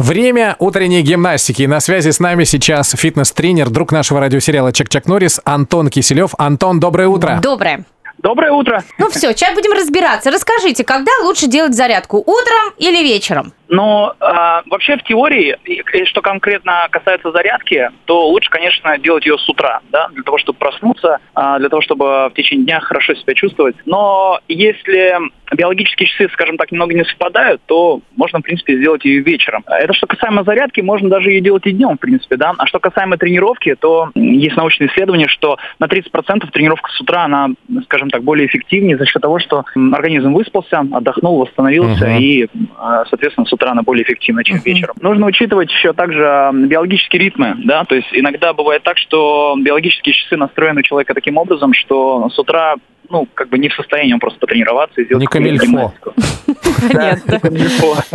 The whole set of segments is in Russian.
Время утренней гимнастики. На связи с нами сейчас фитнес-тренер, друг нашего радиосериала Чак-Чак Норрис, Антон Киселев. Антон, доброе утро. Доброе. Доброе утро. Ну все, сейчас будем разбираться. Расскажите, когда лучше делать зарядку, утром или вечером? Но э, вообще в теории, что конкретно касается зарядки, то лучше, конечно, делать ее с утра, да, для того, чтобы проснуться, а, для того, чтобы в течение дня хорошо себя чувствовать. Но если биологические часы, скажем так, немного не совпадают, то можно, в принципе, сделать ее вечером. Это что касаемо зарядки, можно даже ее делать и днем, в принципе, да. А что касаемо тренировки, то есть научные исследования, что на 30% тренировка с утра, она, скажем так, более эффективнее за счет того, что организм выспался, отдохнул, восстановился Мгм. и, а, соответственно, с утра она более эффективна, чем Мгм. вечером. Нужно учитывать еще также м, биологические ритмы, да, то есть иногда бывает так, что биологические часы настроены у человека таким образом, что с утра ну, как бы не в состоянии он просто потренироваться и сделать Не камильфо.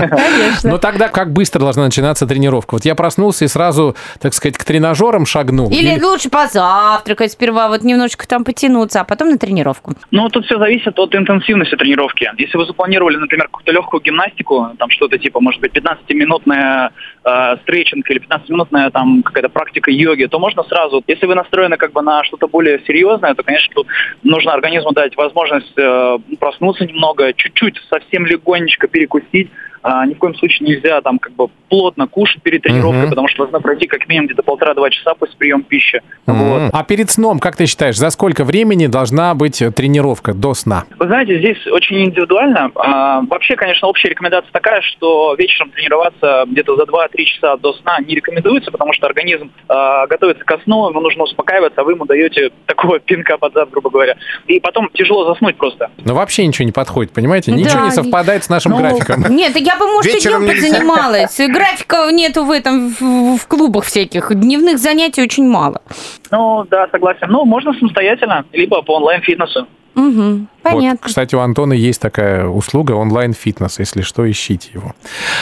Конечно. Но тогда как быстро должна начинаться тренировка? Вот я проснулся и сразу, так сказать, к тренажерам шагнул. Или лучше позавтракать сперва, вот немножечко там потянуться, а потом на тренировку. Ну, тут все зависит от интенсивности тренировки. Если вы запланировали, например, какую-то легкую гимнастику, там что-то типа, может быть, 15-минутная э, стретчинг или 15-минутная там какая-то практика йоги, то можно сразу. Если вы настроены как бы на что-то более серьезное, то, конечно, тут нужно организму дать возможность э, проснуться немного, чуть-чуть, совсем легонечко перекусить. А, ни в коем случае нельзя там как бы плотно кушать перед тренировкой, Мгм. потому что должна пройти как минимум где-то полтора-два часа после приема пищи. М. Вот. А перед сном, как ты считаешь, за сколько времени должна быть э, тренировка до сна? Вы знаете, здесь очень индивидуально. А, вообще, конечно, общая рекомендация такая, что вечером тренироваться где-то за 2-3 часа до сна не рекомендуется, потому что организм а, готовится ко сну, ему нужно успокаиваться, а вы ему даете такого пинка под зад, грубо говоря. И потом тяжело заснуть просто. Ну, вообще ничего не подходит, понимаете? Да, Ничего не и- совпадает с нашим Ну, графиком. Нет, я бы, может, и Вечером днем нельзя. занималась. Графика нету в этом, в, в клубах всяких. Дневных занятий очень мало. Ну, да, согласен. Ну, можно самостоятельно, либо по онлайн-фитнесу. Угу, Вот, понятно. кстати, у Антона есть такая услуга онлайн-фитнес. Если что, ищите его.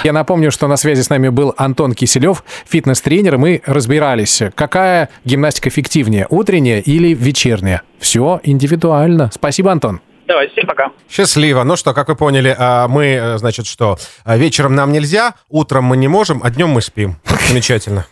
Я напомню, что на связи с нами был Антон Киселев, фитнес-тренер. Мы разбирались, какая гимнастика эффективнее, утренняя или вечерняя. Все индивидуально. Спасибо, Антон. Давай, всем пока. Счастливо. Ну что, как вы поняли, а, мы, э, значит, что, а, вечером нам нельзя, утром мы не можем, а днем мы спим. Замечательно.